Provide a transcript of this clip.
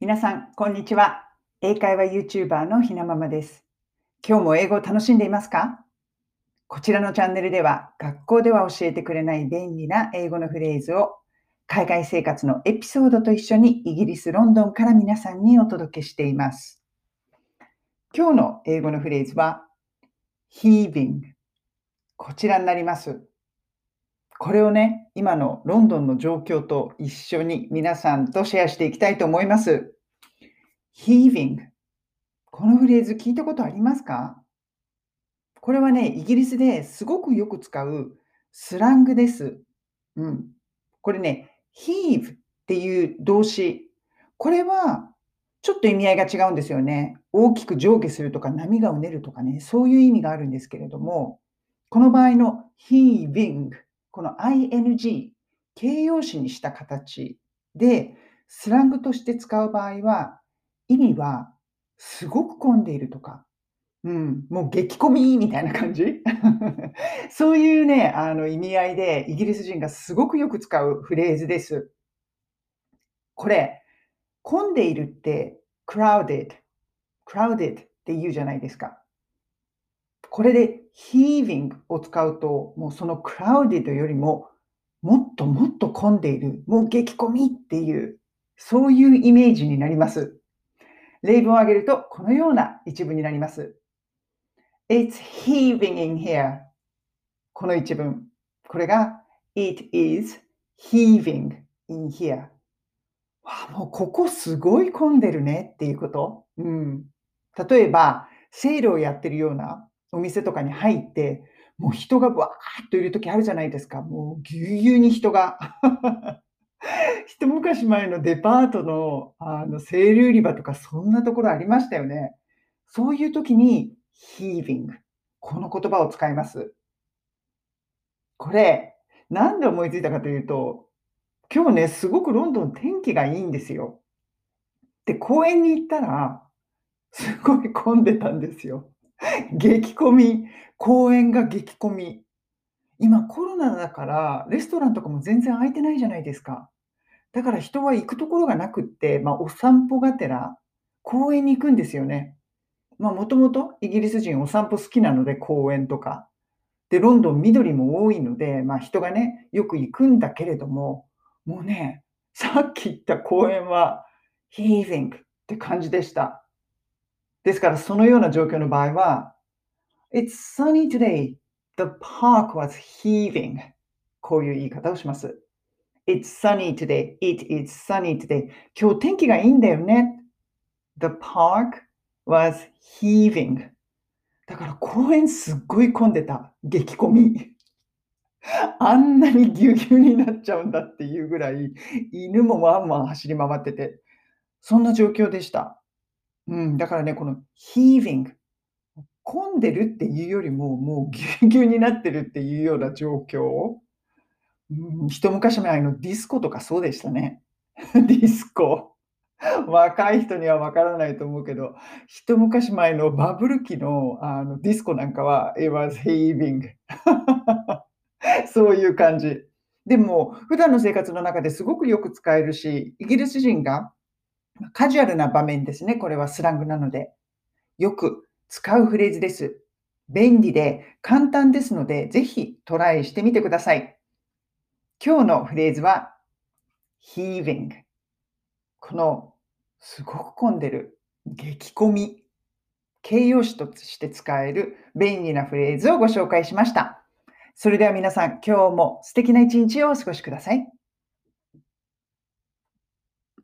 皆さん、こんにちは。英会話 YouTuber のひなままです。今日も英語を楽しんでいますか？こちらのチャンネルでは、学校では教えてくれない便利な英語のフレーズを、海外生活のエピソードと一緒にイギリス・ロンドンから皆さんにお届けしています。今日の英語のフレーズは、heaving。こちらになります。これをね、今のロンドンの状況と一緒に皆さんとシェアしていきたいと思います。heaving。このフレーズ聞いたことありますか？これはね、イギリスですごくよく使うスラングです。うん。これね、heave っていう動詞。これはちょっと意味合いが違うんですよね。大きく上下するとか波がうねるとかね、そういう意味があるんですけれども、この場合の heaving この ing、形容詞にした形で、スラングとして使う場合は、意味は、すごく混んでいるとか、うん、もう激混みみたいな感じ そういうね、あの意味合いで、イギリス人がすごくよく使うフレーズです。これ、混んでいるって、crowded、crowded って言うじゃないですか。これで heaving を使うと、もうその crowded よりももっともっと混んでいる、もう激混みっていう、そういうイメージになります。例文を挙げると、このような一文になります。It's heaving in here. この一文。これが It is heaving in here. わあもうここすごい混んでるねっていうこと。うん、例えば、セールをやってるようなお店とかに入って、もう人がわーっといる時あるじゃないですか。もうぎゅうぎゅうに人が。一昔前のデパートのあのセール売り場とかそんなところありましたよね。そういう時に heaving この言葉を使います。これ、なんで思いついたかというと、今日ね、すごくロンドン天気がいいんですよ。で、公園に行ったら、すごい混んでたんですよ。激混み、公園が激混み。今コロナだから、レストランとかも全然空いてないじゃないですか。だから人は行くところがなくって、まあ、お散歩がてら、公園に行くんですよね。まあ、もともとイギリス人お散歩好きなので、公園とか。で、ロンドン緑も多いので、まあ、人がね、よく行くんだけれども、もうね、さっき言った公園は、ヒー v ングって感じでした。ですから、そのような状況の場合は、It's sunny today. The park was heaving. こういう言い方をします。It's sunny today. It is sunny today. 今日天気がいいんだよね。The park was heaving. だから公園すっごい混んでた。激混み。あんなにぎゅうぎゅうになっちゃうんだっていうぐらい、犬もワンワン走り回ってて、そんな状況でした。うん、だからね、この heaving、混んでるっていうよりも、もうぎゅうぎゅうになってるっていうような状況。うん、一昔前のディスコとかそうでしたね。ディスコ。若い人にはわからないと思うけど、一昔前のバブル期のあのディスコなんかは、it was heaving そういう感じ。でも、普段の生活の中ですごくよく使えるし、イギリス人がカジュアルな場面ですね。これはスラングなので。よく使うフレーズです。便利で簡単ですので、ぜひトライしてみてください。今日のフレーズは heaving。このすごく混んでる激混み。形容詞として使える便利なフレーズをご紹介しました。それでは皆さん、今日も素敵な一日をお過ごしください。